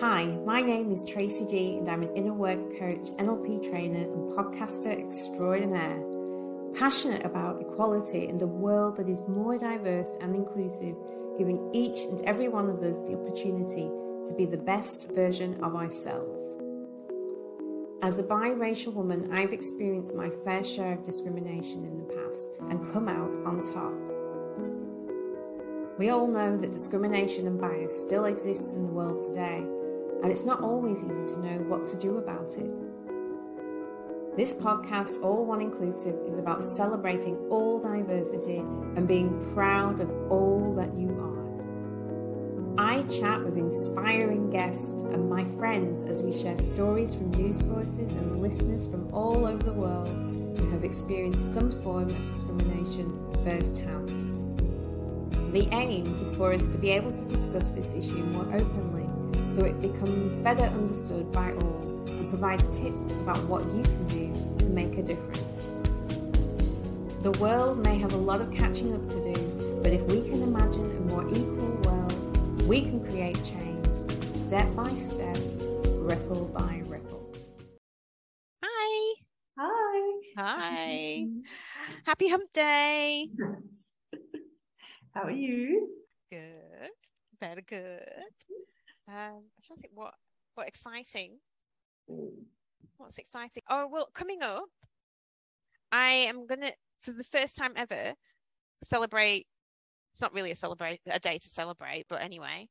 Hi, my name is Tracy G, and I'm an inner work coach, NLP trainer, and podcaster extraordinaire. Passionate about equality and a world that is more diverse and inclusive, giving each and every one of us the opportunity to be the best version of ourselves. As a biracial woman, I've experienced my fair share of discrimination in the past and come out on top. We all know that discrimination and bias still exists in the world today, and it's not always easy to know what to do about it. This podcast, All One Inclusive, is about celebrating all diversity and being proud of all that you are. I chat with inspiring guests and my friends as we share stories from news sources and listeners from all over the world who have experienced some form of discrimination firsthand. The aim is for us to be able to discuss this issue more openly so it becomes better understood by all and provides tips about what you can do to make a difference. The world may have a lot of catching up to do, but if we can imagine a more equal world, we can create change step by step, ripple by ripple. Hi. Hi. Hi. Happy hump day. How are you? Good. Very good. Um, I'm trying to think what what exciting. What's exciting? Oh well, coming up, I am gonna for the first time ever celebrate. It's not really a celebrate a day to celebrate, but anyway,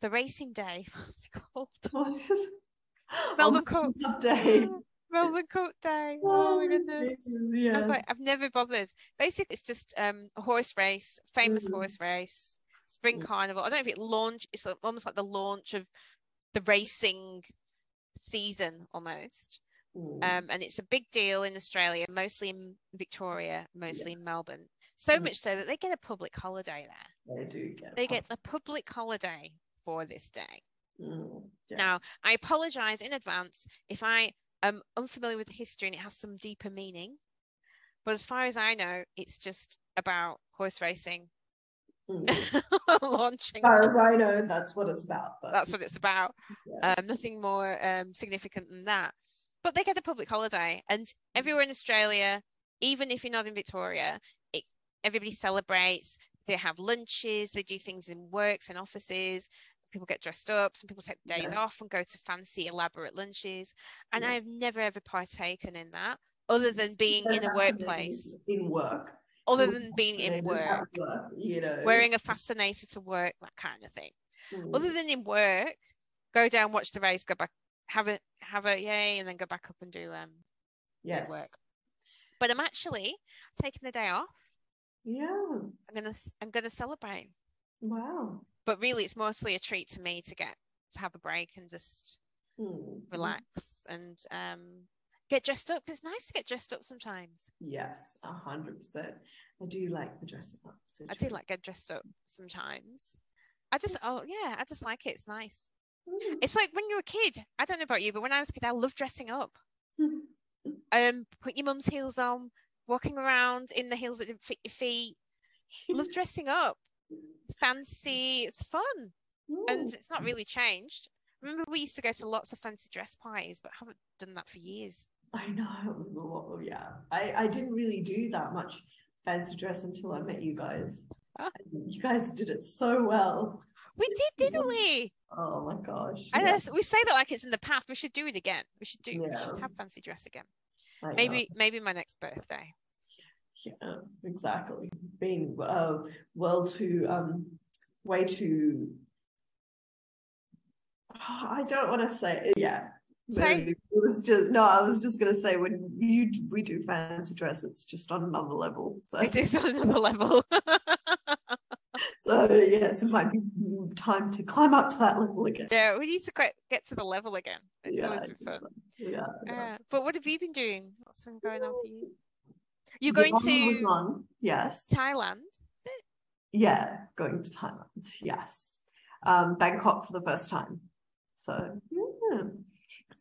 the racing day. What's it called? What is Melbourne Oh, Cup. Day. Melbourne Cup Day. Oh my goodness. Yeah. I was like, I've never bothered. Basically, it's just um, a horse race, famous Mm. horse race, spring Mm. carnival. I don't know if it launched. It's almost like the launch of the racing season, almost. Mm. Um, and it's a big deal in Australia, mostly in Victoria, mostly in Melbourne. So Mm. much so that they get a public holiday there. they do get. They get a public holiday for this day. Mm. Yeah. Now, I apologize in advance if I am unfamiliar with the history and it has some deeper meaning. But as far as I know, it's just about horse racing Mm. launching. As far as I know, that's what it's about. But That's what it's about. yeah. Um, nothing more um, significant than that. But they get a public holiday, and everywhere in Australia, even if you're not in Victoria, it, everybody celebrates. They have lunches. They do things in works and offices. People get dressed up. Some people take days Yeah. off and go to fancy, elaborate lunches. And Yeah. I've never ever partaken in that, other than being So in a workplace. in work, Other than being in work, you know, wearing a fascinator to work, that kind of thing Mm. other than in work, go down, watch the race, go back, have a have a yay, and then go back up and do um yes, work. But I'm actually taking the day off. yeah, I'm gonna I'm gonna celebrate. wow, But really, it's mostly a treat to me to get to have a break and just Mm. relax and um get dressed up. It's nice to get dressed up sometimes. Yes, a hundred percent. I do like the dressing up. so I do like get dressed up sometimes. I just oh yeah, I just like it. It's nice. Mm. It's like when you're a kid. I don't know about you, but when I was a kid, I loved dressing up. Um put your mum's heels on walking around in the heels that didn't fit your feet love dressing up fancy it's fun and it's not really changed remember we used to go to lots of fancy dress parties but haven't done that for years I know it was a lot. Of, yeah, I I didn't really do that much fancy dress until I met you guys. Ah. And You guys did it so well. we did didn't we Oh my gosh. and yeah. we say that like it's in the past we should do it again we should do we should have fancy dress again I know. maybe maybe my next birthday Yeah, exactly. Being uh, well too um way too. I don't want to say yeah. Say. It was just no. I was just gonna say when you we do fancy dress, it's just on another level. So, it is on another level so yes, it might be time to climb up to that level again. yeah we need to get, get to the level again it's Yeah, always been fun Yeah. yeah. Uh, but what have you been doing? What's been going on for you? You're going to on, yes. Thailand. Yeah, going to Thailand. Yes. Um, Bangkok for the first time. So, yeah,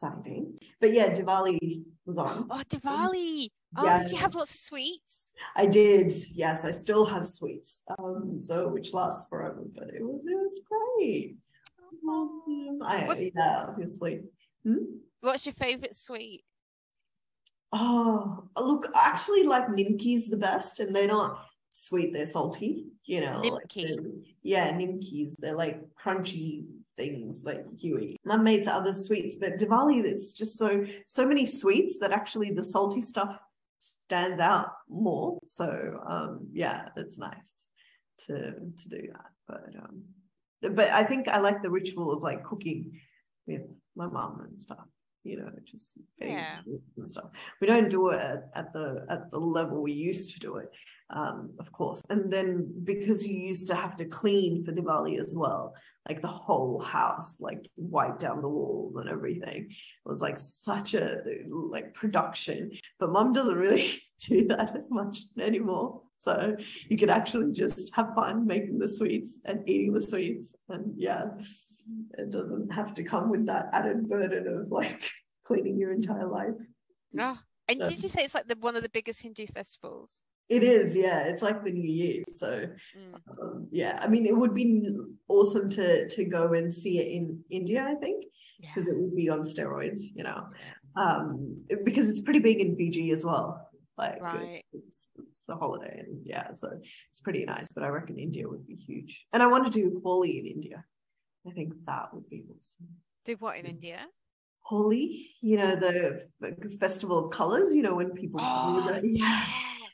exciting. But yeah, Diwali was on. Oh, Diwali. Oh, Yeah. did you have lots of sweets? I did. Yes, I still have sweets. Um, so which lasts forever, but it was it was great. awesome. I, yeah, obviously. Hmm? What's your favorite sweet? Oh, look, I actually like Nimki's the best, and they're not sweet, they're salty, you know. Nimki. they're- yeah, Nimki's, they're like crunchy things you eat. My mates other sweets, but Diwali, it's just so so many sweets that actually the salty stuff stands out more. So um yeah, it's nice to to do that. But um but I think I like the ritual of like cooking with my mum and stuff, you know, just Yeah. and stuff. We don't do it at, at the at the level we used to do it, um, of course. And then because you used to have to clean for Diwali as well, like the whole house, like wipe down the walls and everything. It was like such a like production. But mom doesn't really do that as much anymore. So you can actually just have fun making the sweets and eating the sweets. And yeah, it doesn't have to come with that added burden of like cleaning your entire life. Oh, and Yeah. did you say it's like the one of the biggest Hindu festivals? It is, yeah. It's like the new year. So Mm. um, yeah, I mean, it would be awesome to to go and see it in India, I think, Yeah. because it would be on steroids, you know. Um, because it's pretty big in Fiji as well. Like Right. it's it's the holiday, and yeah, so it's pretty nice. But I reckon India would be huge, and I want to do Holi in India. I think that would be awesome. Do what in. India? Holi, you know, the f- festival of colors. You know, when people Oh, yeah.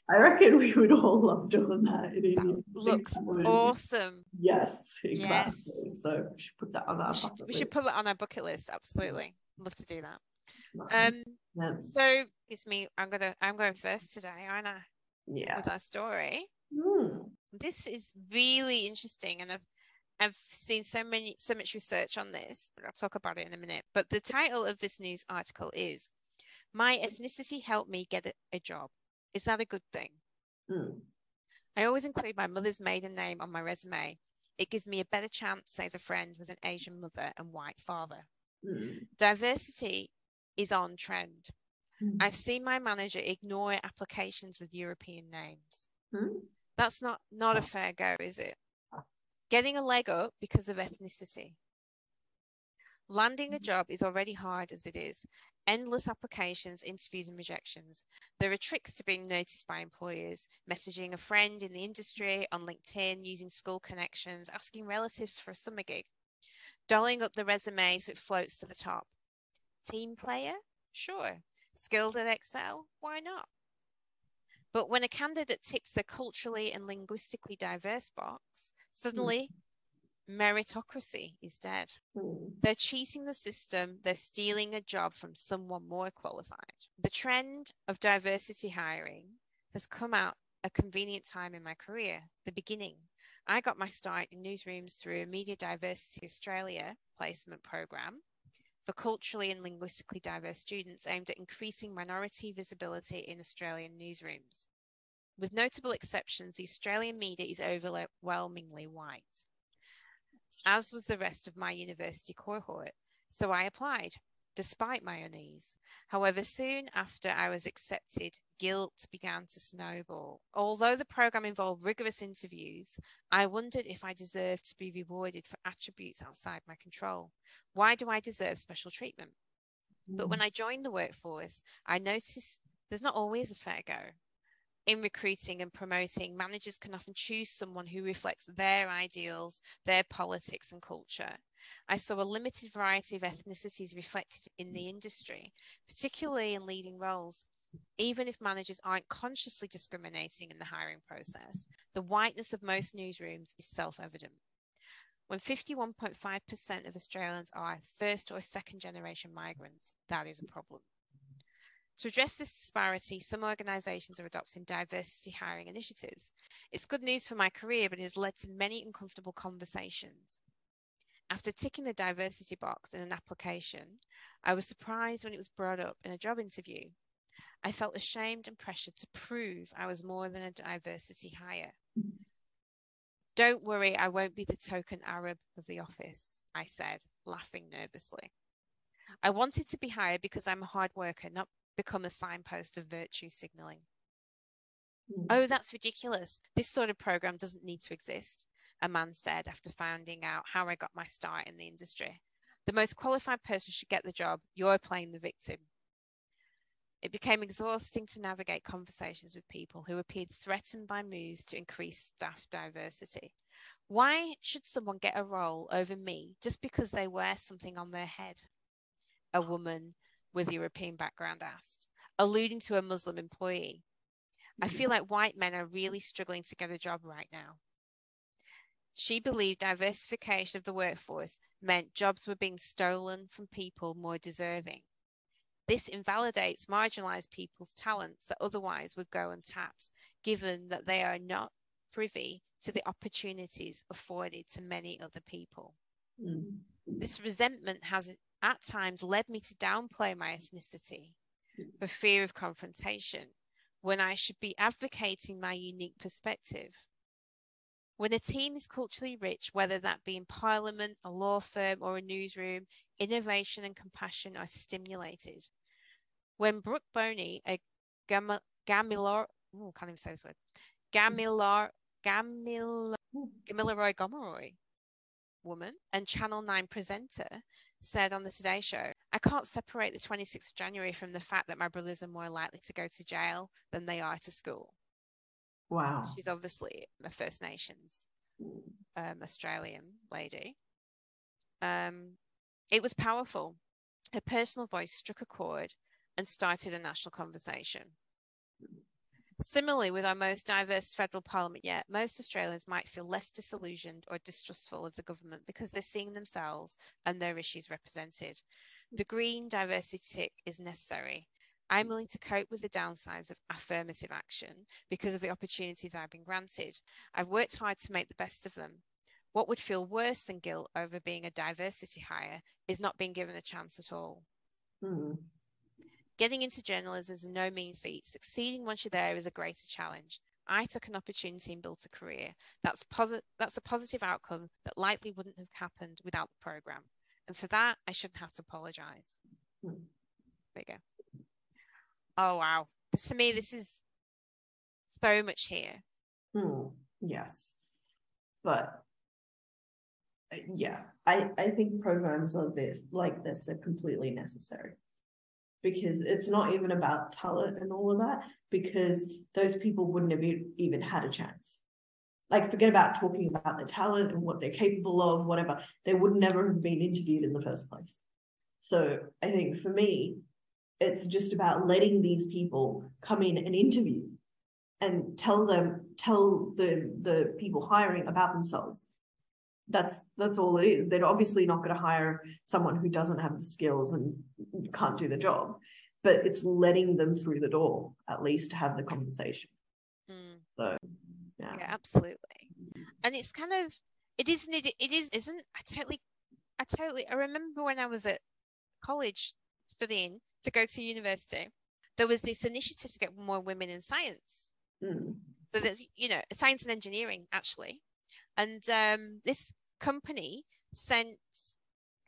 I reckon we would all love doing that India. Looks that awesome. Yes, Yes. exactly. So we should put that on our We should, bucket we should list. put that on our bucket list. Absolutely, love to do that. Um, yeah. so it's me. I'm gonna. I'm going first today, aren't I? yeah. With our story. Hmm. This is really interesting, and I've I've seen so many so much research on this, but I'll talk about it in a minute. But the title of this news article is "My ethnicity helped me get a job." Is that a good thing? Hmm. I always include my mother's maiden name on my resume. It gives me a better chance as a friend with an Asian mother and white father. Hmm. Diversity is on trend. Hmm. I've seen my manager ignore applications with European names. Hmm. That's not not a fair go, is it? Getting a leg up because of ethnicity. Landing a job is already hard as it is. Endless applications, interviews, and rejections. There are tricks to being noticed by employers, messaging a friend in the industry on LinkedIn, using school connections, asking relatives for a summer gig, dolling up the resume so it floats to the top. Team player? Sure. Skilled at Excel? Why not? But when a candidate ticks the culturally and linguistically diverse box, hmm. suddenly meritocracy is dead. Hmm. They're cheating the system, they're stealing a job from someone more qualified. The trend of diversity hiring has come out a convenient time in my career, the beginning. I got my start in newsrooms through a Media Diversity Australia placement program for culturally and linguistically diverse students aimed at increasing minority visibility in Australian newsrooms. With notable exceptions, the Australian media is overwhelmingly white as was the rest of my university cohort. So I applied, despite my unease. However, soon after I was accepted, guilt began to snowball. Although the program involved rigorous interviews, I wondered if I deserved to be rewarded for attributes outside my control. Why do I deserve special treatment? But hmm. when I joined the workforce, I noticed there's not always a fair go. In recruiting and promoting, managers can often choose someone who reflects their ideals, their politics, and culture. I saw a limited variety of ethnicities reflected in the industry, particularly in leading roles. Even if managers aren't consciously discriminating in the hiring process, the whiteness of most newsrooms is self evident. When 51.5% of Australians are first or second generation migrants, that is a problem. To address this disparity, some organisations are adopting diversity hiring initiatives. It's good news for my career, but it has led to many uncomfortable conversations. After ticking the diversity box in an application, I was surprised when it was brought up in a job interview. I felt ashamed and pressured to prove I was more than a diversity hire. Don't worry, I won't be the token Arab of the office, I said, laughing nervously. I wanted to be hired because I'm a hard worker, not become a signpost of virtue signaling. Hmm. Oh, that's ridiculous. This sort of program doesn't need to exist. a man said after finding out how I got my start in the industry. The most qualified person should get the job. You're playing the victim. It became exhausting to navigate conversations with people who appeared threatened by moves to increase staff diversity. Why should someone get a role over me just because they wear something on their head? A woman with European background asked, alluding to a Muslim employee. I feel like white men are really struggling to get a job right now. She believed diversification of the workforce meant jobs were being stolen from people more deserving. This invalidates marginalized people's talents that otherwise would go untapped, given that they are not privy to the opportunities afforded to many other people. Mm. This resentment has at times led me to downplay my ethnicity for fear of confrontation when I should be advocating my unique perspective. When a team is culturally rich, whether that be in parliament, a law firm, or a newsroom, innovation and compassion are stimulated. When Brooke Boney, a Gamilor, Gamilor, oh, can't even say this word, Gamilor, Gamil, Gamilaroi Gomeroy woman and Channel 9 presenter said on the Today Show, I can't separate the 26th of January from the fact that my brothers are more likely to go to jail than they are to school. Wow. She's obviously a First Nations um, Australian lady. Um, it was powerful. Her personal voice struck a chord and started a national conversation. Similarly, with our most diverse federal parliament yet, most Australians might feel less disillusioned or distrustful of the government because they're seeing themselves and their issues represented. The green diversity tick is necessary. I'm willing to cope with the downsides of affirmative action because of the opportunities I've been granted. I've worked hard to make the best of them. What would feel worse than guilt over being a diversity hire is not being given a chance at all. Mm. Getting into journalism is no mean feat. Succeeding once you're there is a greater challenge. I took an opportunity and built a career. That's posi- that's a positive outcome that likely wouldn't have happened without the program. And for that, I shouldn't have to apologize. Hmm. There you go. Oh wow. To me, this is so much here. Hmm. Yes. But uh, yeah, I, I think programs like this like this are completely necessary because it's not even about talent and all of that because those people wouldn't have even had a chance. Like forget about talking about their talent and what they're capable of whatever. They would never have been interviewed in the first place. So i think for me it's just about letting these people come in and interview and tell them tell the the people hiring about themselves that's that's all it is they're obviously not going to hire someone who doesn't have the skills and can't do the job but it's letting them through the door at least to have the conversation Mm. so yeah, Yeah, absolutely. And it's kind of it isn't it, it is isn't I totally I totally I remember when I was at college studying to go to university, there was this initiative to get more women in science. Mm. So there's you know science and engineering actually, and um, this company sent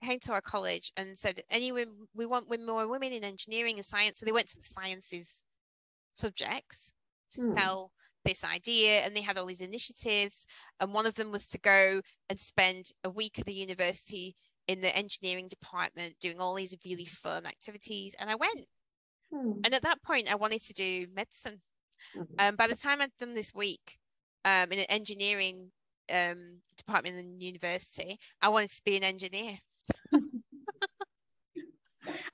came to our college and said anyway we want women- more women in engineering and science. So they went to the sciences subjects to Hmm. tell this idea and they had all these initiatives and one of them was to go and spend a week at the university in the engineering department doing all these really fun activities and i went Hmm. and at that point i wanted to do medicine Mhm. um, by the time i'd done this week um, in an engineering um, department in university i wanted to be an engineer.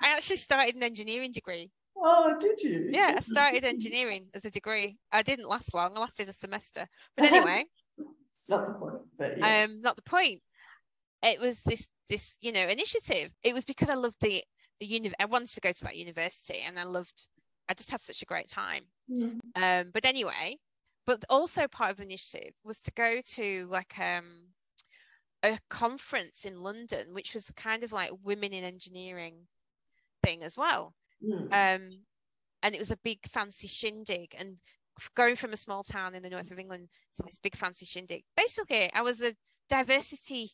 I actually started an engineering degree. Oh did you? Yeah i started engineering as a degree. I didn't last long i lasted a semester. But anyway. Not the point but yeah. um not the point. It was this this you know initiative. It was because i loved the the uni- i wanted to go to that university and i loved i just had such a great time. Mm. um but anyway but also part of the initiative was to go to like um a conference in london which was kind of like women in engineering thing as well Mm. um, and it was a big fancy shindig. And going from a small town in the north of England to this big fancy shindig, basically, I was a diversity.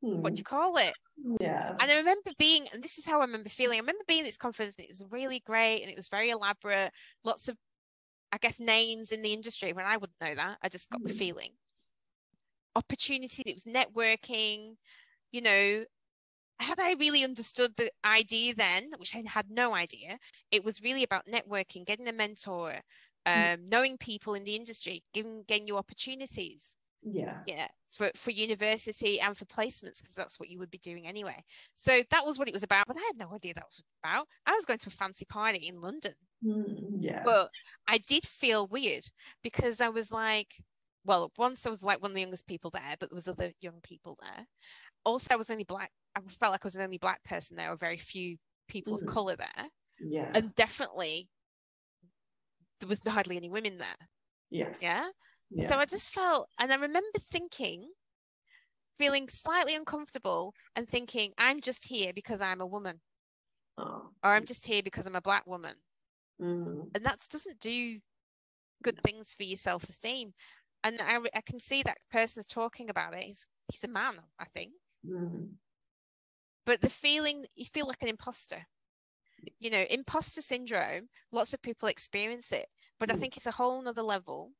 What Hmm. do you call it? yeah And I remember being, and this is how I remember feeling. I remember being at this conference, and it was really great, and it was very elaborate. Lots of, I guess, names in the industry. When I wouldn't know that, I just got the Mhm. feeling. opportunity, it was networking, you know. Had I really understood the idea then, which I had no idea, it was really about networking, getting a mentor, Mm. um, knowing people in the industry, giving getting you opportunities Yeah. yeah for for university and for placements because that's what you would be doing anyway so that was what it was about but i had no idea that was about i was going to a fancy party in london Mm, yeah. but i did feel weird because i was like well once i was like one of the youngest people there but there was other young people there also i was only black i felt like i was the only black person there or very few people Mm. of color there yeah. and definitely there was hardly any women there yes. yeah Yeah. So I just felt, and I remember thinking, feeling slightly uncomfortable and thinking, I'm just here because I'm a woman, Oh. or I'm just here because I'm a black woman. Mm, And that doesn't do good things for your self esteem. And I, I can see that person's talking about it. He's, he's a man, I think. mm, But the feeling, you feel like an imposter. You know, imposter syndrome, lots of people experience it. But I Mm. think it's a whole nother level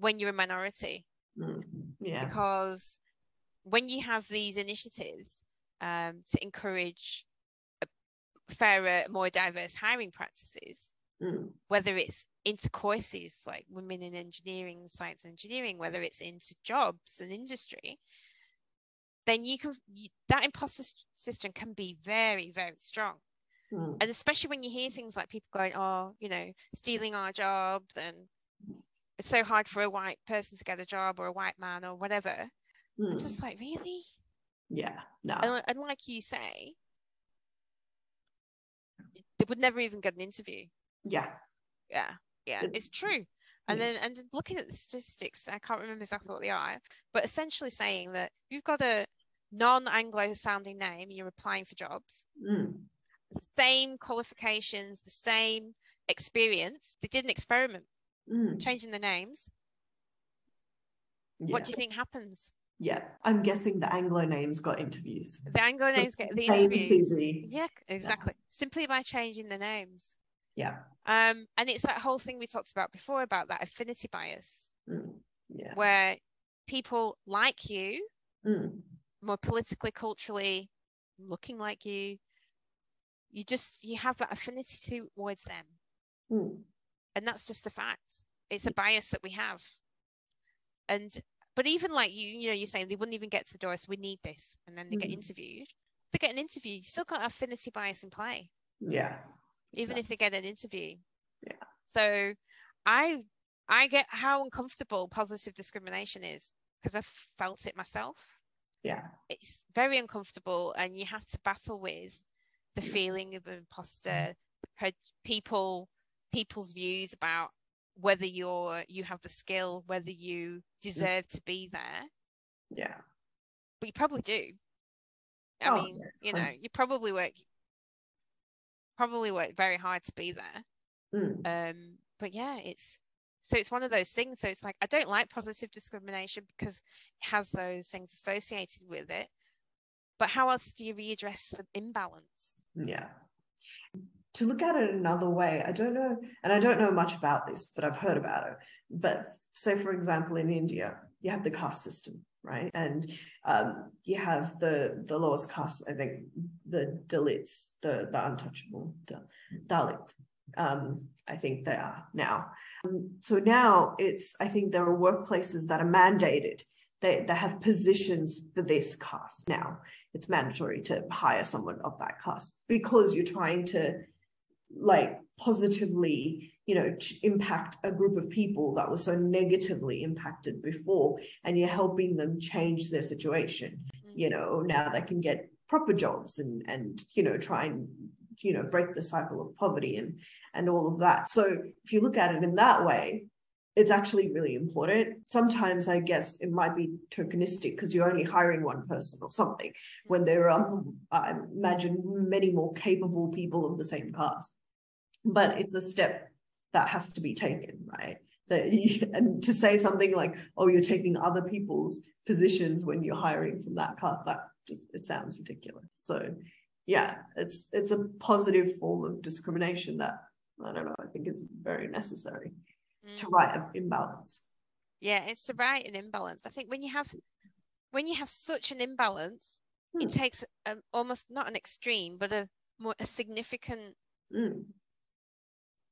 when you're a minority. mm, yeah. because when you have these initiatives um, to encourage a fairer, more diverse hiring practices, Mm, whether it's into courses like women in engineering, science engineering, whether it's into jobs and industry, then you can you, that imposter system can be very, very strong. mm, And especially when you hear things like people going, "Oh, you know, stealing our jobs," and it's so hard for a white person to get a job or a white man or whatever. I'm mm, just like, really? yeah. No. And, and like you say, they would never even get an interview. Yeah. Yeah, yeah, It- it's true. And yeah. then and then looking at the statistics, I can't remember exactly what they are, but essentially saying that you've got a non-Anglo sounding name you're applying for jobs, Mm, same qualifications, the same experience. They did an experiment mm, changing the names. yeah. What do you think happens? Yeah. I'm guessing the Anglo names got interviews. The Anglo names get the interviews. Yeah, exactly. Simply by changing the names. Yeah. Um, and it's that whole thing we talked about before about that affinity bias, Mm, yeah. where people like you, Mm, more politically, culturally looking like you, you just you have that affinity towards them. mm, And that's just the fact. It's a bias that we have. And but even like you, you know, you're saying they wouldn't even get to Doris, we need this, and then they get Mhm. interviewed. They get an interview, you still got affinity bias in play. yeah. even if they get an interview. Yeah. So I I get how uncomfortable positive discrimination is because I've felt it myself. Yeah. It's very uncomfortable and you have to battle with the feeling of imposter, per- people people's views about whether you're you have the skill, whether you deserve to be there. Yeah. But you probably do. I Oh, mean, yeah. you know, you probably work probably work very hard to be there. Mm, um but yeah it's so it's one of those things so it's like i don't like positive discrimination because it has those things associated with it but how else do you readdress the imbalance yeah. To look at it another way, I don't know, and I don't know much about this, but I've heard about it. But say, for example, in India, you have the caste system, right? And um, you have the the lowest caste, I think, the Dalits, the the untouchable, the Dalit. Um, I think they are now. Um, so now it's, I think there are workplaces that are mandated. They, they have positions for this caste now. It's mandatory to hire someone of that caste because you're trying to like positively, you know, impact a group of people that was so negatively impacted before, and you're helping them change their situation. Mm-hmm. You know, now they can get proper jobs and and you know try and you know break the cycle of poverty and and all of that. So if you look at it in that way, it's actually really important. Sometimes I guess it might be tokenistic because you're only hiring one person or something when mm-hmm. there are, I imagine, many more capable people of the same caste. But it's a step that has to be taken, right? That you, and to say something like, "Oh, you're taking other people's positions when you're hiring from that class," that just it sounds ridiculous. So, yeah, it's it's a positive form of discrimination that I don't know. I think is very necessary to Mm. right an imbalance. Yeah, it's the right and imbalance. I think when you have when you have such an imbalance, Hmm. it takes um, almost not an extreme, but a more a significant, Mm.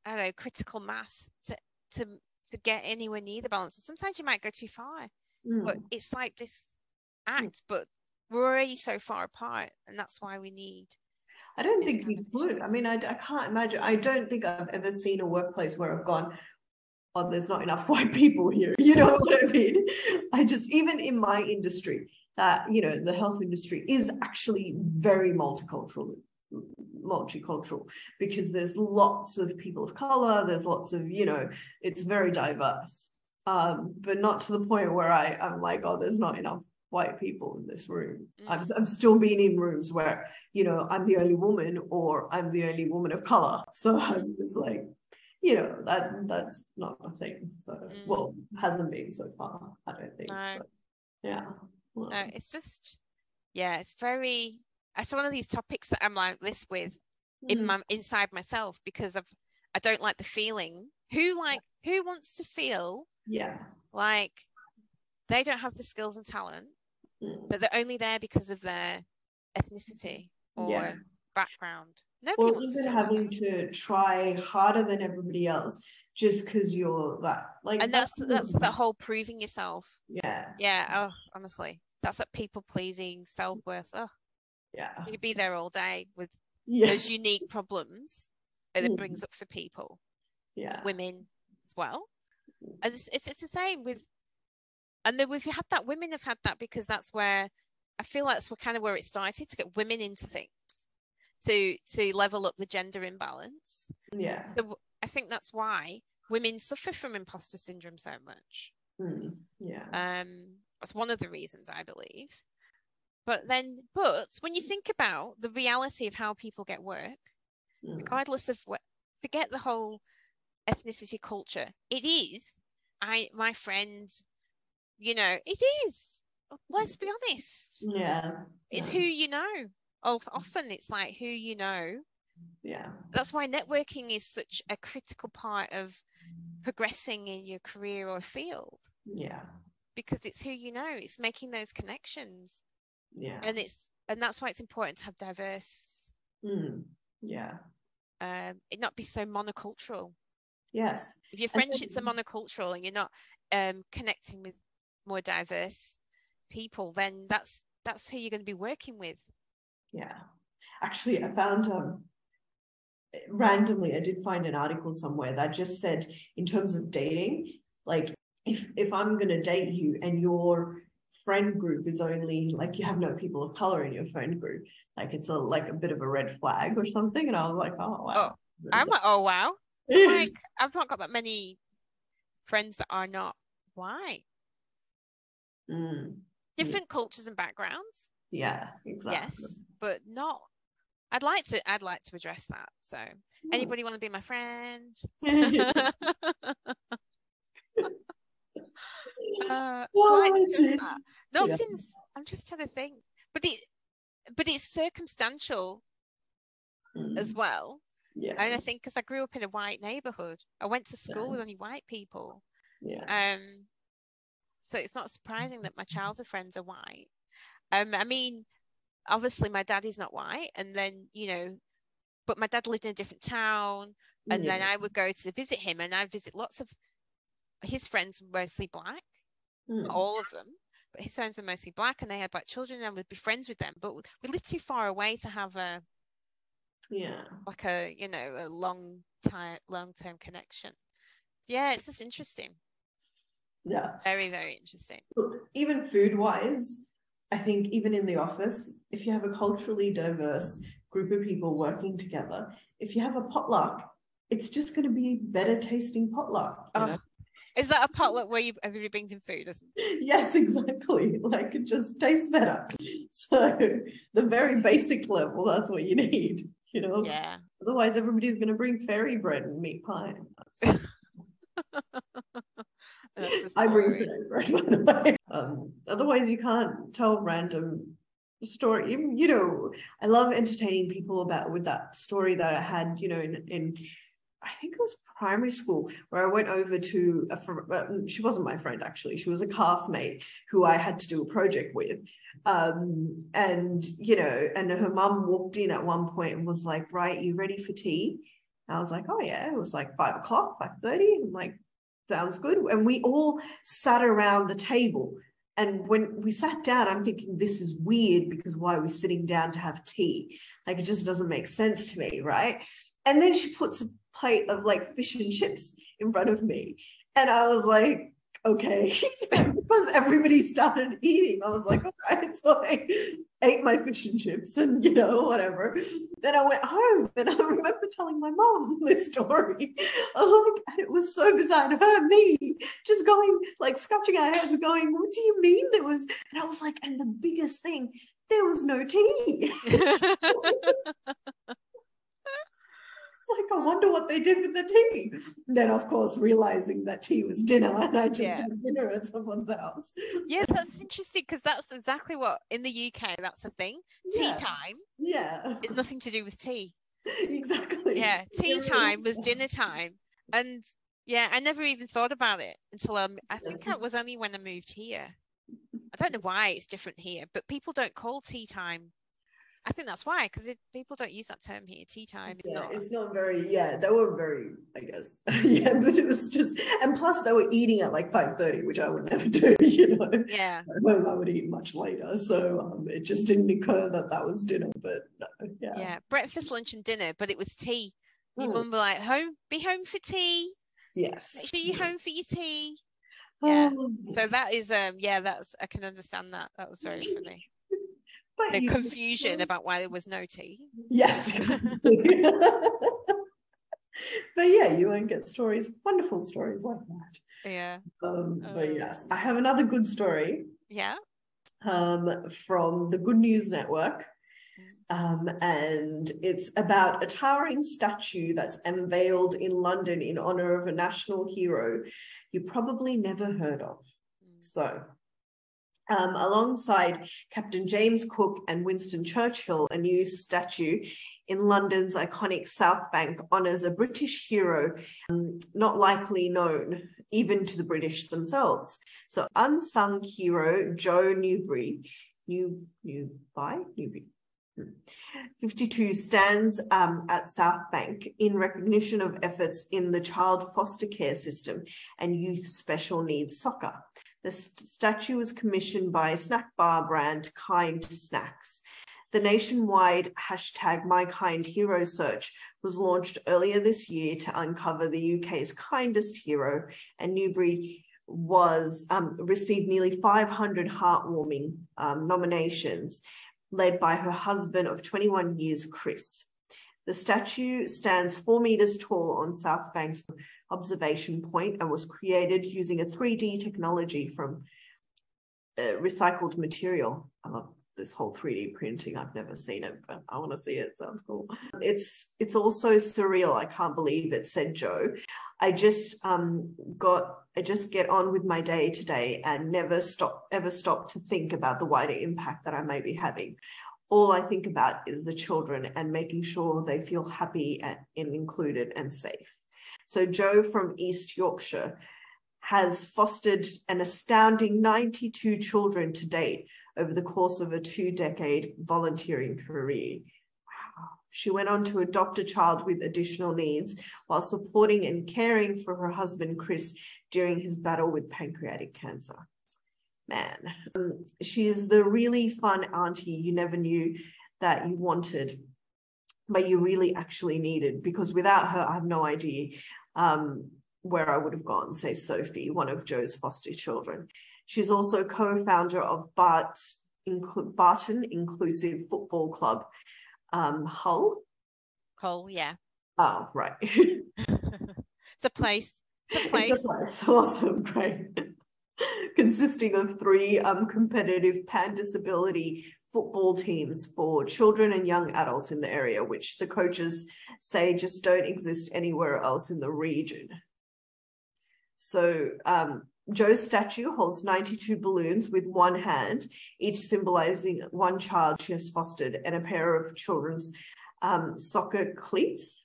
I don't know, critical mass to to to get anywhere near the balance. And sometimes you might go too far, but Mm. it's like this act, but we're already so far apart, and that's why we need. I don't think you of could. I mean, I, I can't imagine. I don't think I've ever seen a workplace where I've gone, oh, there's not enough white people here. You know what I mean? I just, even in my industry, that, you know, the health industry is actually very multicultural, multicultural, because there's lots of people of color, there's lots of, you know, it's very diverse. Um, but not to the point where I, I'm like, oh, there's not enough white people in this room. Mm. I'm still being in rooms where you know, I'm the only woman or I'm the only woman of color. So I'm just like, you know, that that's not a thing. So Mm. well, hasn't been so far, I don't think. No. yeah. Well, No, it's just, yeah, it's very. It's one of these topics that I'm like this with in mm, my inside myself because of I don't like the feeling. Who like who wants to feel yeah. like they don't have the skills and talent mm, that they're only there because of their ethnicity or Yeah. background. Nobody Or wants to even like having to try harder than everybody else just because you're that like and that's that's the whole proving yourself. yeah, Yeah. Oh, honestly, that's that people pleasing, self worth. Oh, yeah. you could be there all day with Yes. those unique problems that it Mm. brings up for people, Yeah. women as well. And it's it's, it's the same with, and then we've had that. Women have had that because that's where I feel like that's kind of where it started to get women into things, to to level up the gender imbalance. Yeah. So I think that's why women suffer from imposter syndrome so much. mm, Yeah. Um, that's one of the reasons I believe. But then, but when you think about the reality of how people get work, mm, regardless of what, forget the whole ethnicity culture. It is, I, my friend, you know, it is. Let's be honest. Yeah. It's who you know. Often it's like who you know. Yeah. That's why networking is such a critical part of progressing in your career or field Yeah. because it's who you know. It's making those connections. Yeah. and it's and that's why it's important to have diverse Mm, yeah. um it not be so monocultural Yes. if your friendships are monocultural and you're not um connecting with more diverse people then that's that's who you're going to be working with Yeah. Actually, I found um randomly I did find an article somewhere that just said in terms of dating, like if if I'm gonna date you and your friend group is only like you have no people of color in your friend group, like it's a like a bit of a red flag or something. And I was like, oh wow. i'm like oh wow. Like i've not got that many friends that are not white. Mm, different cultures and backgrounds. Yeah, exactly. yes but not i'd like to i'd like to address that so. Anybody want to be my friend? Uh, Oh, I'd like to dear. address. Not Yeah. since I'm just trying to think, but it, but it's circumstantial as Mm, well. yeah, And I think because I grew up in a white neighborhood, I went to school Yeah. with only white people. yeah, Um, so it's not surprising that my childhood friends are white. Um, I mean, obviously my dad is not white, and then you know, but my dad lived in a different town, and then. I would go to visit him, and I visit lots of his friends, mostly black. Mm, all of them, his sons are mostly black and they had black children and would be friends with them. But we lived too far away to have a yeah. like a you know a long time long term connection. Yeah, it's just interesting. Yeah. Very very interesting. Even food wise, I think even in the office, if you have a culturally diverse group of people working together, if you have a potluck, it's just going to be better tasting potluck. Oh, know? Is that a potluck where you everybody brings in food or something? Yes, exactly. Like it just tastes better. So the very basic level, that's what you need. You know, Yeah. otherwise everybody's going to bring fairy bread and meat pie. I bring fairy bread, by the way. Um, otherwise, you can't tell random story. You know, I love entertaining people about with that story that I had, you know, in in I think it was primary school where I went over to a, she wasn't my friend actually. She was a classmate who I had to do a project with. Um, and you know, and her mum walked in at one point and was like, right, you ready for tea? I was like, oh yeah, it was like five o'clock, five thirty. I'm like, sounds good. And we all sat around the table. And when we sat down, I'm thinking, this is weird because why are we sitting down to have tea? Like, it just doesn't make sense to me, right? And then she puts plate of like fish and chips in front of me. And I was like, okay. because everybody started eating. I was like, all right. So I ate my fish and chips and, you know, whatever. Then I went home and I remember telling my mom this story. Oh, like, it was so bizarre. And her, me, just going, like, scratching our heads, going, what do you mean there was? And I was like, and the biggest thing, there was no tea like, I wonder what they did with the tea. Then, of course, realizing that tea was dinner and I just yeah. had dinner at someone's house. Yeah, that's interesting because that's exactly what in the UK, that's a thing. Yeah. Tea time. Yeah. It's nothing to do with tea. exactly. Yeah. Tea time was dinner time. And yeah, I never even thought about it until um, I think it was only when I moved here. I don't know why it's different here, but people don't call tea time I think that's why, because people don't use that term here. Tea time. It's yeah, not. It's not very. Yeah, they were very. I guess. yeah, but it was just, and plus they were eating at like five thirty, which I would never do. You know. Yeah. I would eat much later, so um, it just didn't occur that that was dinner. But no, yeah. Yeah, breakfast, lunch, and dinner, but it was tea. Your mm. mum were like, "Home, be home for tea." Yes. Make sure you're home for your tea. Yeah. Oh. So that is um yeah, that's I can understand that. That was very funny. But the confusion about why there was no tea. Yes. but yeah, you won't get stories, wonderful stories like that. Yeah. Um, but um, yes, I have another good story. Yeah. Um, from the Good News Network. Um, and it's about a towering statue that's unveiled in London in honor of a national hero you probably never heard of. Mm. So um, alongside Captain James Cook and Winston Churchill, a new statue in London's iconic South Bank honours a British hero um, not likely known even to the British themselves. So, unsung hero Jo Newbury, New Newby, Newbury. 52 stands um, at South Bank in recognition of efforts in the child foster care system and youth special needs soccer. The statue was commissioned by snack bar brand Kind Snacks. The nationwide hashtag My Kind Hero search was launched earlier this year to uncover the UK's kindest hero, and Newbury was um, received nearly 500 heartwarming um, nominations, led by her husband of 21 years, Chris. The statue stands four meters tall on South Bank's observation point and was created using a 3D technology from uh, recycled material. I love this whole 3D printing. I've never seen it, but I want to see it. Sounds cool. It's it's also surreal. I can't believe it, said Jo. I just um got I just get on with my day today and never stop ever stop to think about the wider impact that I may be having. All I think about is the children and making sure they feel happy and, and included and safe. So Jo from East Yorkshire has fostered an astounding 92 children to date over the course of a two decade volunteering career. Wow. She went on to adopt a child with additional needs while supporting and caring for her husband, Chris, during his battle with pancreatic cancer. Man, um, she is the really fun auntie you never knew that you wanted but you really actually needed because without her, I have no idea um, where I would have gone, say Sophie, one of Jo's foster children. She's also co-founder of Bart, Inclu- Barton Inclusive Football Club, um, Hull. Hull, yeah. Oh, right. it's a place. It's a place. It's a place. Awesome, great. Consisting of three um, competitive pan disability football teams for children and young adults in the area, which the coaches say just don't exist anywhere else in the region. So um, Jo's statue holds 92 balloons with one hand, each symbolizing one child she has fostered and a pair of children's um, soccer cleats.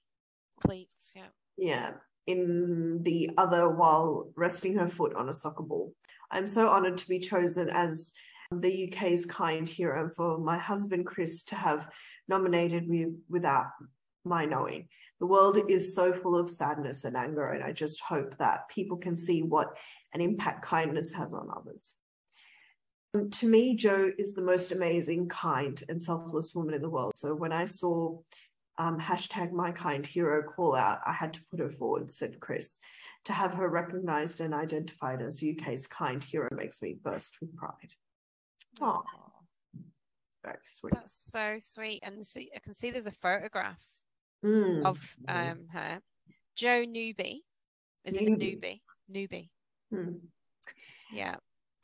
Cleats, yeah. Yeah, in the other while resting her foot on a soccer ball. I'm so honored to be chosen as the UK's kind hero and for my husband Chris to have nominated me without my knowing. The world is so full of sadness and anger, and I just hope that people can see what an impact kindness has on others. To me, Jo is the most amazing, kind, and selfless woman in the world. So when I saw um, hashtag my kind hero call out, I had to put her forward, said Chris. To have her recognized and identified as UK's kind hero makes me burst with pride. Oh, very sweet. That's so sweet. And see, I can see there's a photograph Mm. of um her. Jo Newby. Is it Newby. Newbie. Newby. Mm. Yeah.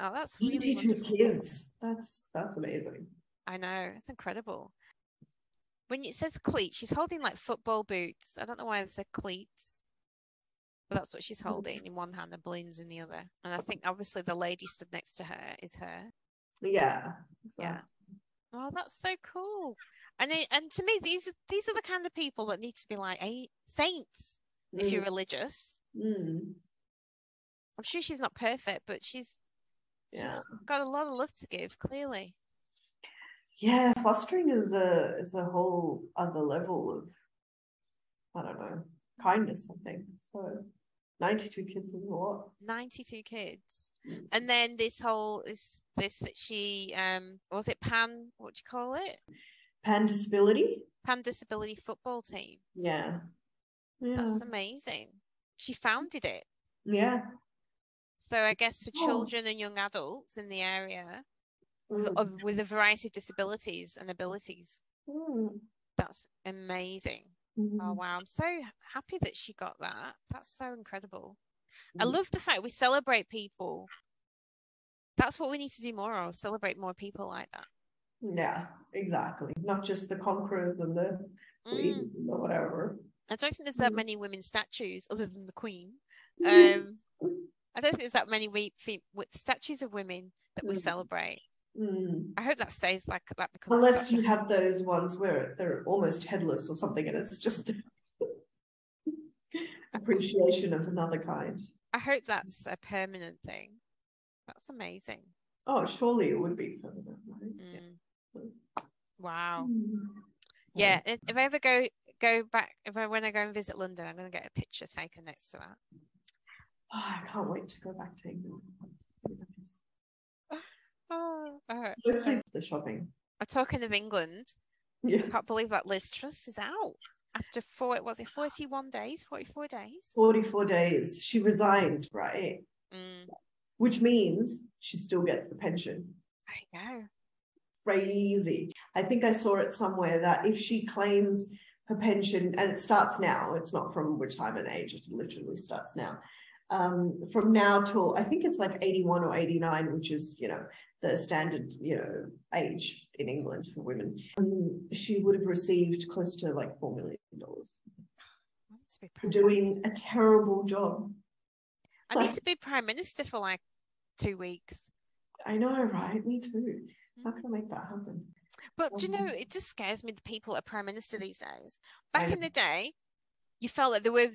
Oh, that's really Really two wonderful. kids. That's that's amazing. I know. It's incredible. When it says cleats, she's holding like football boots. I don't know why they said cleats. But that's what she's holding in one hand the balloons in the other. And I think obviously the lady stood next to her is her. Yeah. So- Yeah. Oh, that's so cool. And it, and to me, these are these are the kind of people that need to be like saints if you're Mm. religious. Mm. I'm sure she's not perfect, but she's she's Yeah. got a lot of love to give. Clearly, Yeah, fostering is a is a whole other level of I don't know, kindness, I think. So ninety two kids is a lot. 92 kids, and then this whole is this that she um was it Pan? What do you call it? Pan disability? Pan Disability Football Team. Yeah. Yeah. That's amazing. She founded it. yeah. So I guess for Oh. children and young adults in the area with, Mm. of, with a variety of disabilities and abilities. Mm. That's amazing. Oh Mhm. wow, I'm so happy that she got that. That's so incredible. I Mm. love the fact we celebrate people. That's what we need to do more of, celebrate more people like that. Yeah, exactly. Not just the conquerors and the Mm. queens and the whatever. I don't think there's that Mm. many women statues other than the Queen. Mm. Um, I don't think there's that many we, with statues of women that we Mm. celebrate. Mm. I hope that stays like that Unless you have those ones where they're almost headless or something and it's just appreciation of another kind. I hope that's a permanent thing. That's amazing. Oh, surely it would be permanent, right? Yeah. Mm. Wow. Mm. Yeah. If, if I ever go go back, if I when I go and visit London, I'm going to get a picture taken next to that. Oh, I can't wait to go back to England. Mostly the shopping. I'm talking of England. Yeah. Can't believe that Liz Truss is out after four. Was it 41 days? 44 days? 44 days. She resigned, right? Mm, Which means she still gets the pension. there you go. Crazy. I think I saw it somewhere that if she claims her pension, and it starts now, it's not from retirement age, it literally starts now. Um, from now till I think it's like 81 or 89, which is, you know, the standard, you know, age in England for women. Um, she would have received close to like $4 million I need to be for prime doing a terrible job. I need to be prime minister for like two weeks. I know, right? Me too. How Mm. can I make that happen? But do you know, Um, it just scares me the people that are prime minister these days. Back in the day, you felt that there were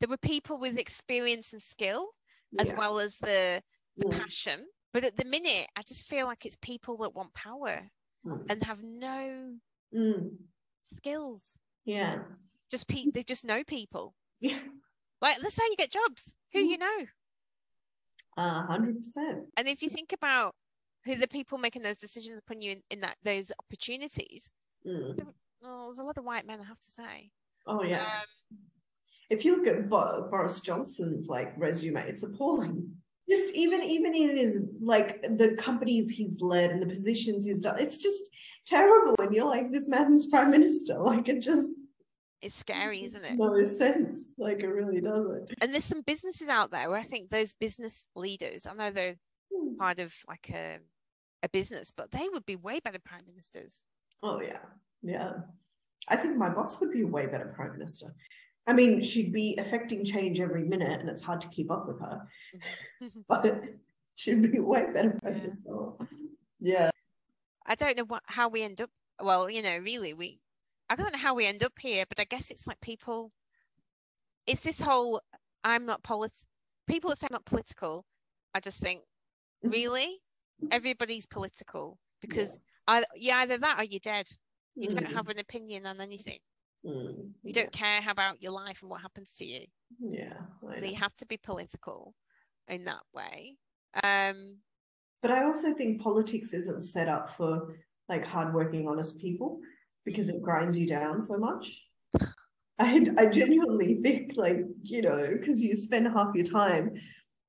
there were people with experience and skill as Yeah. well as the the Mm, passion. But at the minute, I just feel like it's people that want power mm, and have no mm. skills. Yeah. Just pe- they just know people. Yeah. Like that's how you get jobs. Who Mm. you know. A hundred percent. And if you think about who the people making those decisions, putting you in, in that those opportunities, Mm. oh, there's a lot of white men, I have to say. Oh yeah. Um, if you look at Bo- Boris Johnson's like resume, it's appalling. Just even even in his like the companies he's led and the positions he's done, it's just terrible. And you're like, this man's prime minister. Like it just it's scary, isn't it? no sense. Like it really doesn't. And there's some businesses out there where I think those business leaders, I know they're Hmm. part of like a a business, but they would be way better prime ministers. Oh yeah, yeah. I think my boss would be a way better prime minister. I mean, she'd be affecting change every minute, and it's hard to keep up with her. But she'd be way better prime Yeah. minister. Yeah. I don't know what how we end up. Well, you know, really, we I don't know how we end up here, but I guess it's like people it's this whole I'm not polit. People that say I'm not political, I just think, Mhm. really, everybody's political because I, you're either that or you're dead. You don't Mm, have an opinion on anything. Mm, You don't care about your life and what happens to you. Yeah. I So know. you have to be political in that way. Um, But I also think politics isn't set up for like hardworking, honest people because it grinds you down so much. I, I genuinely think like, you know, because you spend half your time,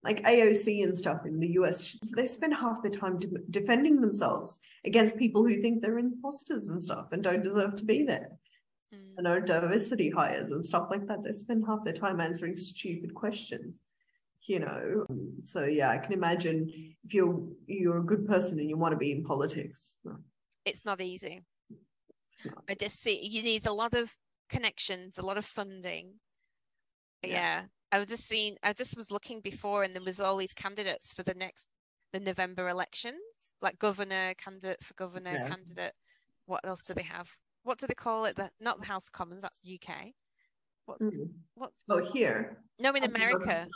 like AOC and stuff in the US, they spend half their time de- defending themselves against people who think they're imposters and stuff and don't deserve to be there. You know, diversity hires and stuff like that. They spend half their time answering stupid questions. You know, so yeah, I can imagine if you're you're a good person and you want to be in politics. it's not easy. not. I just see you need a lot of connections, a lot of funding. Yeah. Yeah. I was just seeing I just was looking before and there was all these candidates for the next the November elections, like governor, candidate for governor, Yeah. candidate. What else do they have? What do they call it? The not the House of Commons, that's UK. What Mm. what Oh, here. no in America,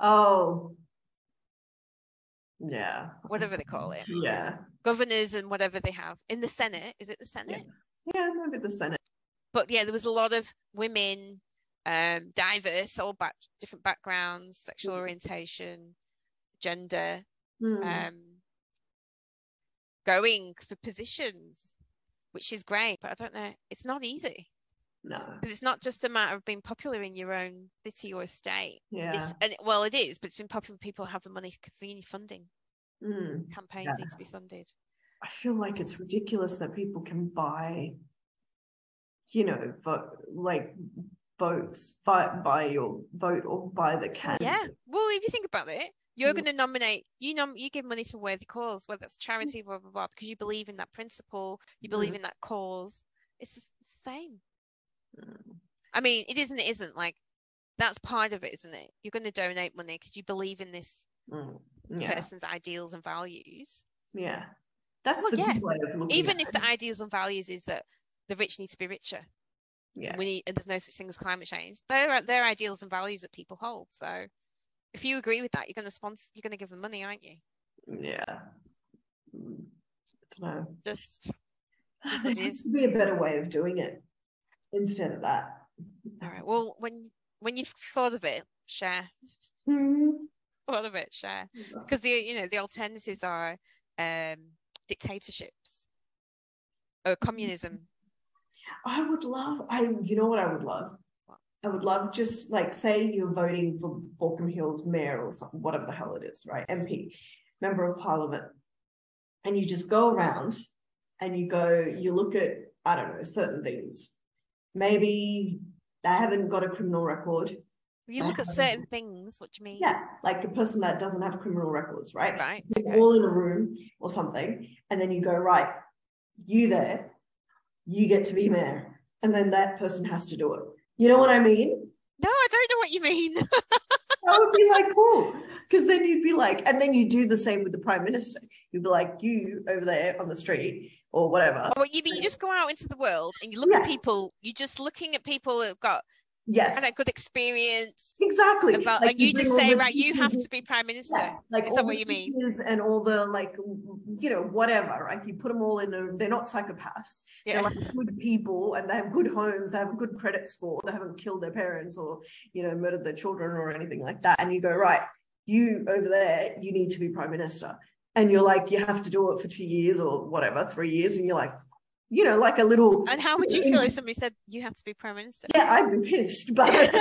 Oh, yeah. whatever they call it. Yeah. Governors and whatever they have. In the Senate, is it the Senate? Yes. Yeah, maybe the Senate. but yeah, there was a lot of women, um, diverse, all back different backgrounds, sexual Mhm. orientation, gender, Mm. um, going for positions, which is great. But I don't know, it's not easy no. because it's not just a matter of being popular in your own city or state. Yeah. It's and well, it is, but it's been popular. People have the money because you need funding. Mm. Campaigns Yeah. need to be funded. I feel like it's ridiculous that people can buy, you know, vote like votes, buy buy your vote or buy the can. Yeah. Well, if you think about it, you're Yeah. going to nominate you nom you give money to worthy cause, whether it's charity, blah blah blah, because you believe in that principle, you believe in that cause. It's the same. Mm. I mean, it isn't. It isn't like that's part of it, isn't it? You're going to donate money because you believe in this Mm. Yeah. person's ideals and values. Yeah. That's Well, a yeah. good way of looking Even if it. the ideals and values is that the rich need to be richer, yeah. we need, and there's no such thing as climate change. They're they're ideals and values that people hold. So, if you agree with that, you're going to sponsor. You're going to give them money, aren't you? Yeah. I don't know. Just There Is what it has is. to be a better way of doing it instead of that. All right. Well, when when you've thought of it, share. Mhm. Thought of it, share. Because the you know the alternatives are um dictatorships or communism. I would love, I you know what I would love? I would love just like say you're voting for Baulkham Hills mayor or something, whatever the hell it is, right? MP, member of parliament. And you just go around and you go, you look at, I don't know, certain things. Maybe they haven't got a criminal record. You look at um, certain things. What do you mean? Yeah, like a person that doesn't have criminal records, right? Right. You're Okay. all in a room or something, and then you go, right, you there, you get to be mayor. And then that person has to do it. You know what I mean? No, I don't know what you mean. That would be like cool. Because then you'd be like, and then you do the same with the prime minister. You'd be like, you over there on the street or whatever. or you, you just go out into the world and you look Yeah. at people. You're just looking at people who've got Yes, and a good experience. exactly. About, Like, and you bring just say, right, you have to be prime minister. Yeah, like Is that what you mean? and all the like, you know, whatever. Right? You put them all in. A, they're not psychopaths. Yeah. They're like good people, and they have good homes. They have a good credit score. They haven't killed their parents or you know murdered their children or anything like that. And you go right, you over there, you need to be prime minister, and you're like, you have to do it for two years or whatever, three years, and you're like, you know, like a little. And how would you feel if somebody said you have to be prime minister? Yeah, I'd be pissed, but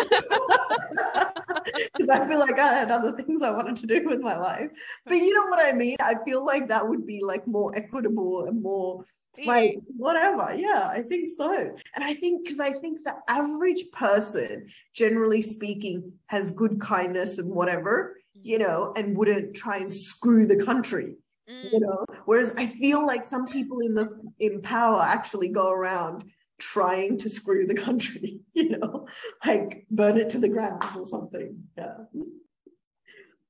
because I feel like I had other things I wanted to do with my life. But you know what I mean? I feel like that would be like more equitable and more like whatever. Yeah, I think so. And I think because I think the average person, generally speaking, has good kindness and whatever, you mm-hmm. know, and wouldn't try and screw the country you Mm, know whereas i feel like some people in the in power actually go around trying to screw the country you know like burn it to the ground or something yeah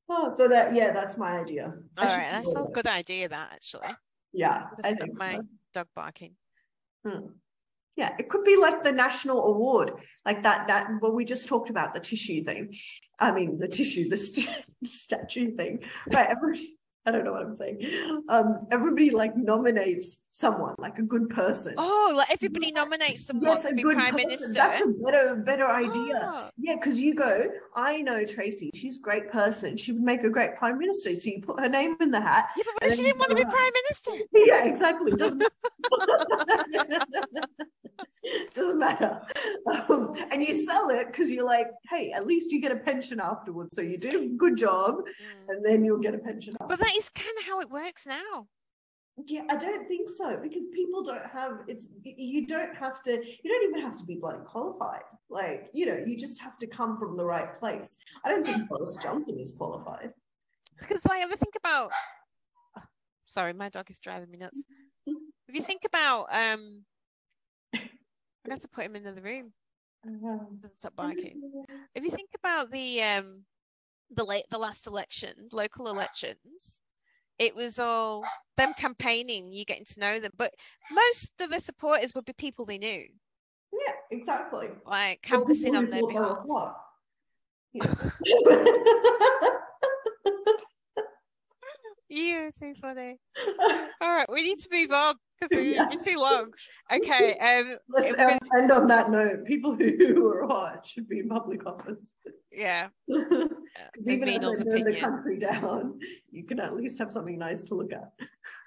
oh so that yeah that's my idea all right, that's a good idea. That actually, yeah i think my so. dog barking. Hmm. Yeah, it could be like the national award, like that. That what we just talked about the tissue thing. I mean, the tissue, the st- statue thing, right? Everybody, I don't know what I'm saying. Um, everybody like nominates someone, like a good person. Oh, like everybody nominates someone Yes, to be prime person. minister. That's a better, better idea. Oh, Yeah, because you go, I know Tracy, she's a great person. She would make a great prime minister. So you put her name in the hat. yeah, but she didn't want to be prime minister. Yeah, exactly. Doesn't doesn't matter. Um, and you sell it because you're like, hey, at least you get a pension afterwards. So you do a good job, Mm. and then you'll get a pension. But that is kind of how it works now. Yeah, I don't think so because people don't have it's you don't have to you don't even have to be bloody qualified. Like, you know, you just have to come from the right place. I don't think Boris Johnson is qualified. Because like if I think about sorry, my dog is driving me nuts. If you think about um I'm going to put him in the room. Doesn't stop barking. If you think about the um the late the last elections, local elections, it was all them campaigning, you getting to know them. But most of the supporters would be people they knew, Yeah, exactly. like canvassing on their thought they were behalf. Yeah. You're too funny. All right, we need to move on because Yes. too long. Okay. Um. Let's end, end on that note. People who, are hot should be in public office. Yeah. in Even if they burn the country down, you can at least have something nice to look at.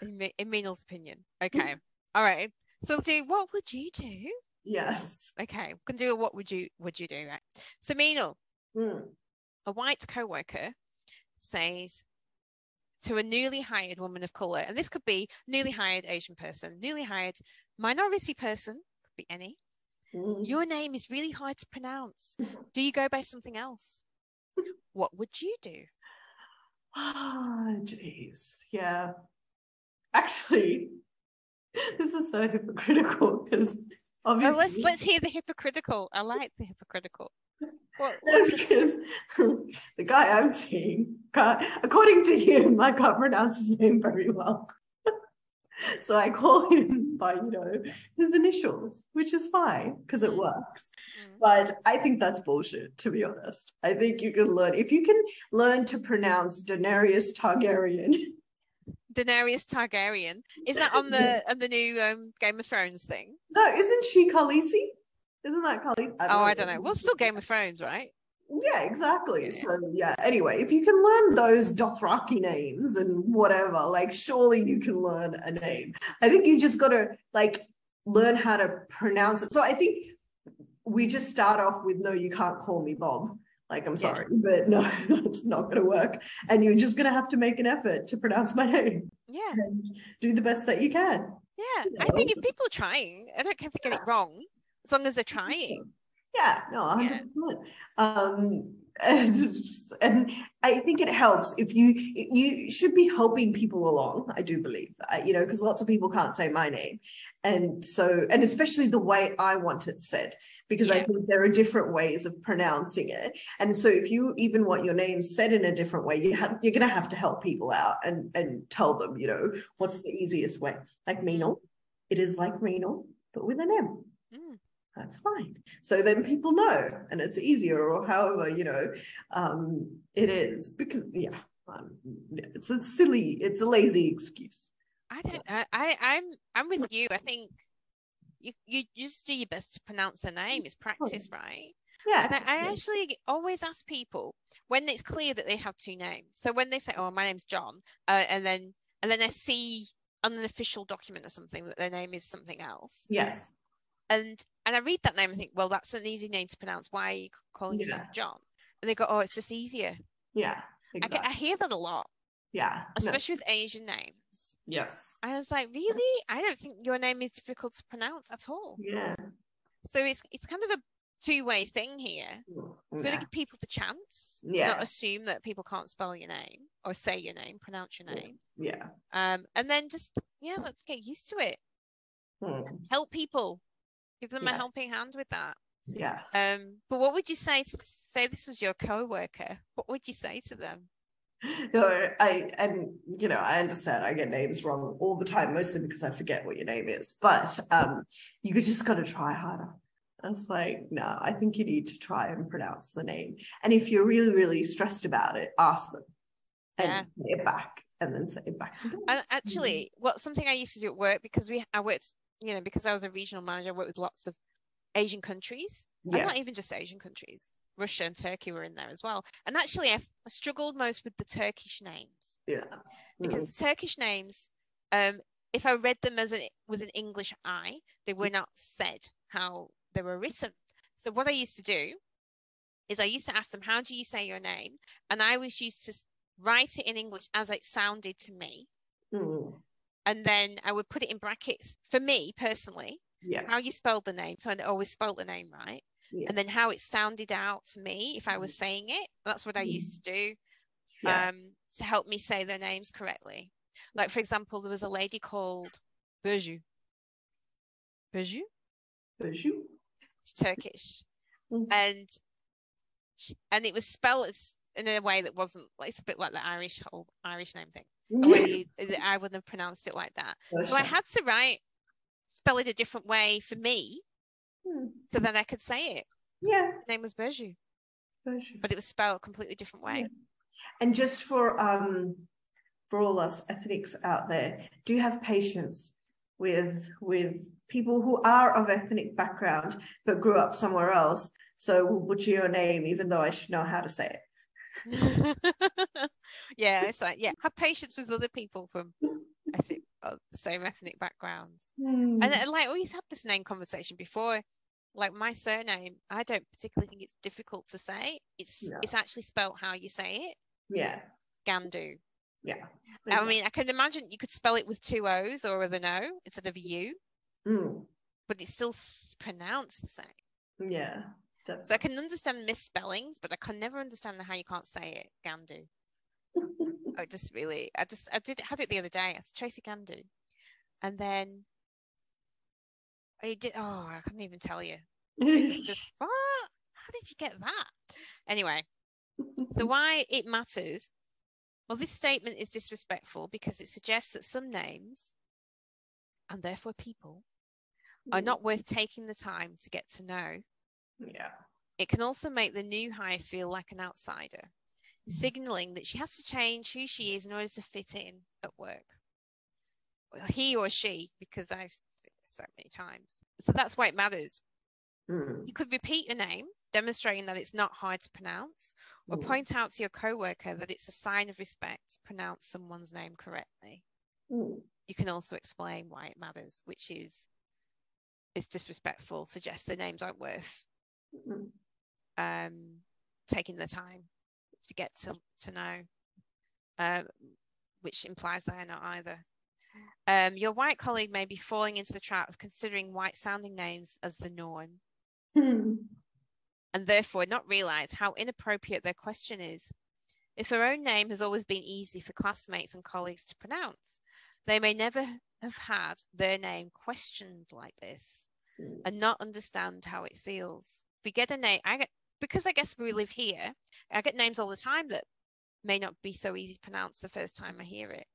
In, in Meenal's opinion. Okay. All right. So do what would you do? Yes. Okay. We can do what would you would you do right? So Meenal, Mm. a white co-worker says to a newly hired woman of color, and this could be newly hired Asian person, newly hired minority person, could be any. Mm. Your name is really hard to pronounce. Do you go by something else? What would you do? Ah, jeez. Yeah. Actually, this is so hypocritical because Oh, obviously. let's let's hear the hypocritical. I like the hypocritical. What, because the guy I'm seeing, according to him, I can't pronounce his name very well. so I call him by, you know, his initials, which is fine because it Mm. works. Mm. But I think that's bullshit, to be honest. I think you can learn, if you can learn to pronounce Daenerys Targaryen, Daenerys Targaryen. Is that on the on the new um, Game of Thrones thing? no, isn't she Khaleesi? Isn't that Khaleesi? Oh, I don't know. Well, still Game of Thrones, right? Yeah, exactly. Yeah. So yeah. Anyway, if you can learn those Dothraki names and whatever, like surely you can learn a name. I think you just got to like learn how to pronounce it. So I think we just start off with no, you can't call me Bob. Like I'm Yeah. sorry, but no, that's not going to work. And you're just going to have to make an effort to pronounce my name Yeah, and do the best that you can. yeah. You I know. think if people are trying, I don't care if they get it wrong, as long as they're trying. Yeah, no, Yeah. 100%. Um, and, and I think it helps if you you should be helping people along. I do believe that, you know, because lots of people can't say my name, and so and especially the way I want it said, because I think there are different ways of pronouncing it. And so if you even want your name said in a different way, you have you're gonna have to help people out and and tell them, you know, what's the easiest way. Like Meenal, it is like Meenal, but with an M Mm. that's fine. So then people know and it's easier or however, you know, um, it is because yeah, um, yeah, it's a silly, it's a lazy excuse. I don't. I, I I'm I'm with you. I think you you just do your best to pronounce the name. It's practice, right? Yeah. And I, I actually always ask people when it's clear that they have two names. So when they say, "Oh, my name's John," uh, and then and then I see on an official document or something that their name is something else, Yes. and and I read that name and think, "Well, that's an easy name to pronounce. Why are you calling yourself Yeah. John?" And they go, "Oh, it's just easier." Yeah. Exactly. get, I hear that a lot, yeah. no, especially with Asian names. Yes. I was like, "Really? I don't think your name is difficult to pronounce at all." Yeah. So it's it's kind of a two way thing here. We've got to Yeah. give people the chance, Yeah. not assume that people can't spell your name or say your name, pronounce your name. Yeah. Um, and then just yeah, get used to it. Hmm. Help people, give them a helping hand with that. Yes. Um, but what would you say to say this was your co-worker? What would you say to them? no, I and you know I understand I get names wrong all the time, mostly because I forget what your name is. But um, you could just got to try harder. I was like, no, I think you need to try and pronounce the name. And if you're really, really stressed about it, ask them and Yeah. say it back, and then say it back. And actually, what something I used to do at work because we I worked, you know, because I was a regional manager, I worked with lots of Asian countries. And Yeah, not even just Asian countries. Russia and Turkey were in there as well. And actually, I I struggled most with the Turkish names yeah, because Mm. the Turkish names, um, if I read them as an with an English eye, they were not said how they were written. So what I used to do is I used to ask them, "How do you say your name?" And I was used to write it in English as it sounded to me, Mm. and then I would put it in brackets for me personally, yeah, how you spelled the name, so I always spelled the name right, yeah. and then how it sounded out to me if I was saying it. That's what I Mm. used to do yes. um, to help me say their names correctly. Like, for example, there was a lady called Burju. Burju? Bonjour. She's Turkish. Mhm. And she, and it was spelled in a way that wasn't like it's a bit like the Irish whole Irish name thing. Way you- I wouldn't have pronounced it like that. So I had to write spell it a different way for me Mm. so then I could say it. Yeah, Her name was bonjour. but it was spelled a completely different way. Yeah. And just for um for all us ethnics out there, do have patience with with people who are of ethnic background but grew up somewhere else. So we'll butcher your name even though I should know how to say it. yeah, it's like yeah, have patience with other people from ethnic, uh, same ethnic backgrounds. Hmm. And like we have this name conversation before. Like my surname, I don't particularly think it's difficult to say. It's No. it's actually spelled how you say it, yeah, Gandu. yeah. I mean, I can imagine you could spell it with two O's or with an O instead of a U, Mm. but it's still pronounced the same. yeah. So I can understand misspellings, but I can never understand how you can't say it, Gandu. I just really, I just, I did had it the other day. It's Tracy Gandu, and then I did. Oh, I couldn't even tell you. It was just what? How did you get that? Anyway, so why it matters? Well, this statement is disrespectful because it suggests that some names, and therefore people, are not worth taking the time to get to know. yeah. It can also make the new hire feel like an outsider, signaling that she has to change who she is in order to fit in at work. Well, he or she, because I've seen it so many times. So that's why it matters. Mm. You could repeat a name, demonstrating that it's not hard to pronounce, or Mm. point out to your coworker that it's a sign of respect to pronounce someone's name correctly. Mm. You can also explain why it matters, which is it's disrespectful, suggests the names aren't worth Mm. um, taking the time to get to, to know, um, which implies they're not either. Um, your white colleague may be falling into the trap of considering white sounding names as the norm Mm. and therefore not realize how inappropriate their question is. If their own name has always been easy for classmates and colleagues to pronounce, they may never have had their name questioned like this and not understand how it feels. We get a name, I get because I guess we live here, I get names all the time that may not be so easy to pronounce the first time I hear it.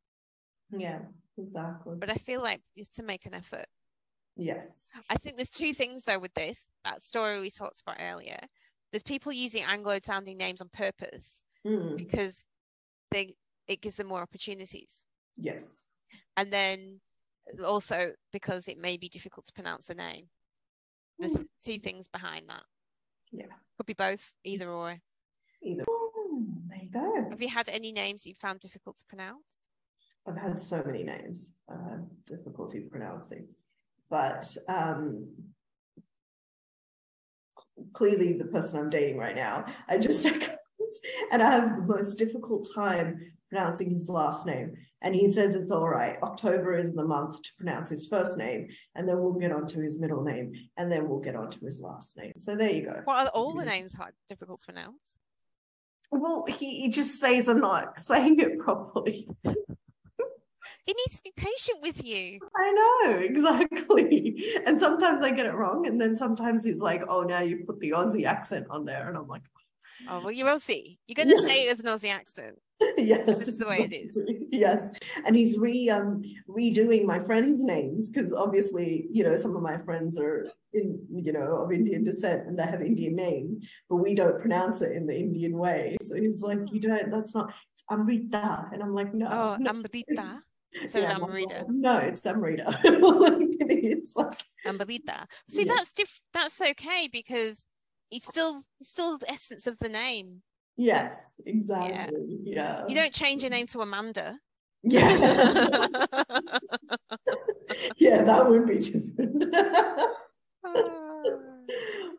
Yeah, exactly. But I feel like you have to make an effort. Yes. I think there's two things though with this that story we talked about earlier. There's people using Anglo sounding names on purpose Mm. because they it gives them more opportunities. Yes. And then also because it may be difficult to pronounce the name. There's two things behind that. Yeah. Could be both, either or. Either. Mm, there you go. Have you had any names you found difficult to pronounce? I've had so many names I've had difficulty pronouncing, but um, clearly the person I'm dating right now, I just and I have the most difficult time pronouncing his last name. And he says it's all right. October is the month to pronounce his first name, and then we'll get on to his middle name, and then we'll get on to his last name. So there you go. What are all the names hard difficult to pronounce? Well, he, he just says I'm not saying it properly. He needs to be patient with you. I know, exactly. And sometimes I get it wrong. And then sometimes he's like, oh, now you put the Aussie accent on there. And I'm like, Oh well, you will see. You're gonna Yeah. say it with an Aussie accent. yes, This is the way it is. Yes, and he's re um redoing my friends' names because obviously, you know, some of my friends are in, you know, of Indian descent and they have Indian names, but we don't pronounce it in the Indian way. So he's like, you don't. That's not. It's Amrita, and I'm like, no. Oh, no. Amrita. Instead Yeah, Amrita. No, it's Amrita. it's like Amrita. See, that's diff- that's okay because it's still it's still the essence of the name. yes, exactly. Yeah. You don't change your name to Amanda. Yeah. yeah, that would be different.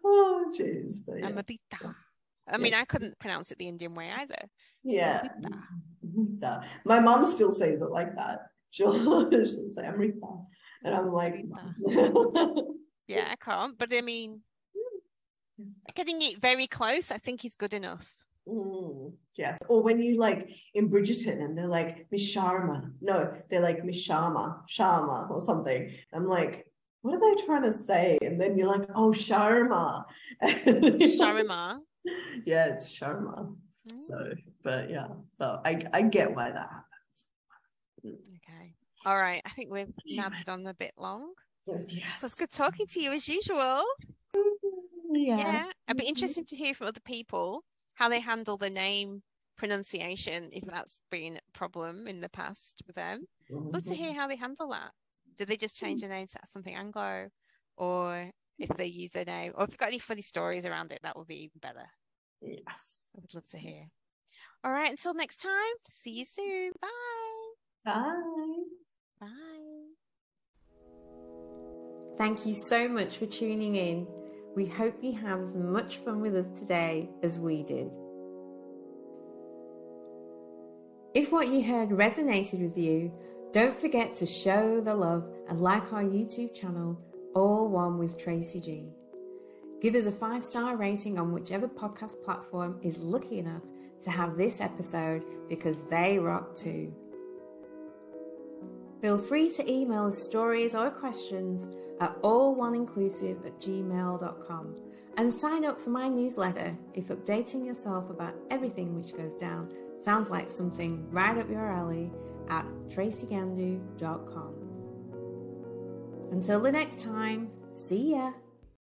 oh, jeez. Yeah. I mean, I couldn't pronounce it the Indian way either. Yeah. Amrita. My mom still says it like that. She'll, she'll say Amrita. And I'm like, Yeah, I can't. But I mean, getting it very close, I think is good enough. Mm, yes. Or when you like in Bridgerton and they're like Miss Sharma. No, they're like Miss Sharma, Sharma or something. I'm like, what are they trying to say? And then you're like, oh, Sharma. Sharma. yeah, it's Sharma. Mm, So, but yeah, but I I get why that happens. Okay. All right. I think we've nadded on a bit long. So it's good talking to you as usual. Yeah. Yeah. It'd be Mhm. interesting to hear from other people how they handle the name pronunciation, if that's been a problem in the past with them. Love to hear how they handle that. Do they just change their name to something Anglo? Or if they use their name, or if you've got any funny stories around it, that would be even better. Yes. I would love to hear. All right, until next time, see you soon. Bye. Bye. Bye. Thank you so much for tuning in. We hope you had as much fun with us today as we did. If what you heard resonated with you, don't forget to show the love and like our YouTube channel, All One with Tracy G. Give us a five star rating on whichever podcast platform is lucky enough to have this episode because they rock too. Feel free to email us stories or questions at alloneinclusive at gmail.com and sign up for my newsletter if updating yourself about everything which goes down sounds like something right up your alley at tracygandu.com. Until the next time, see ya!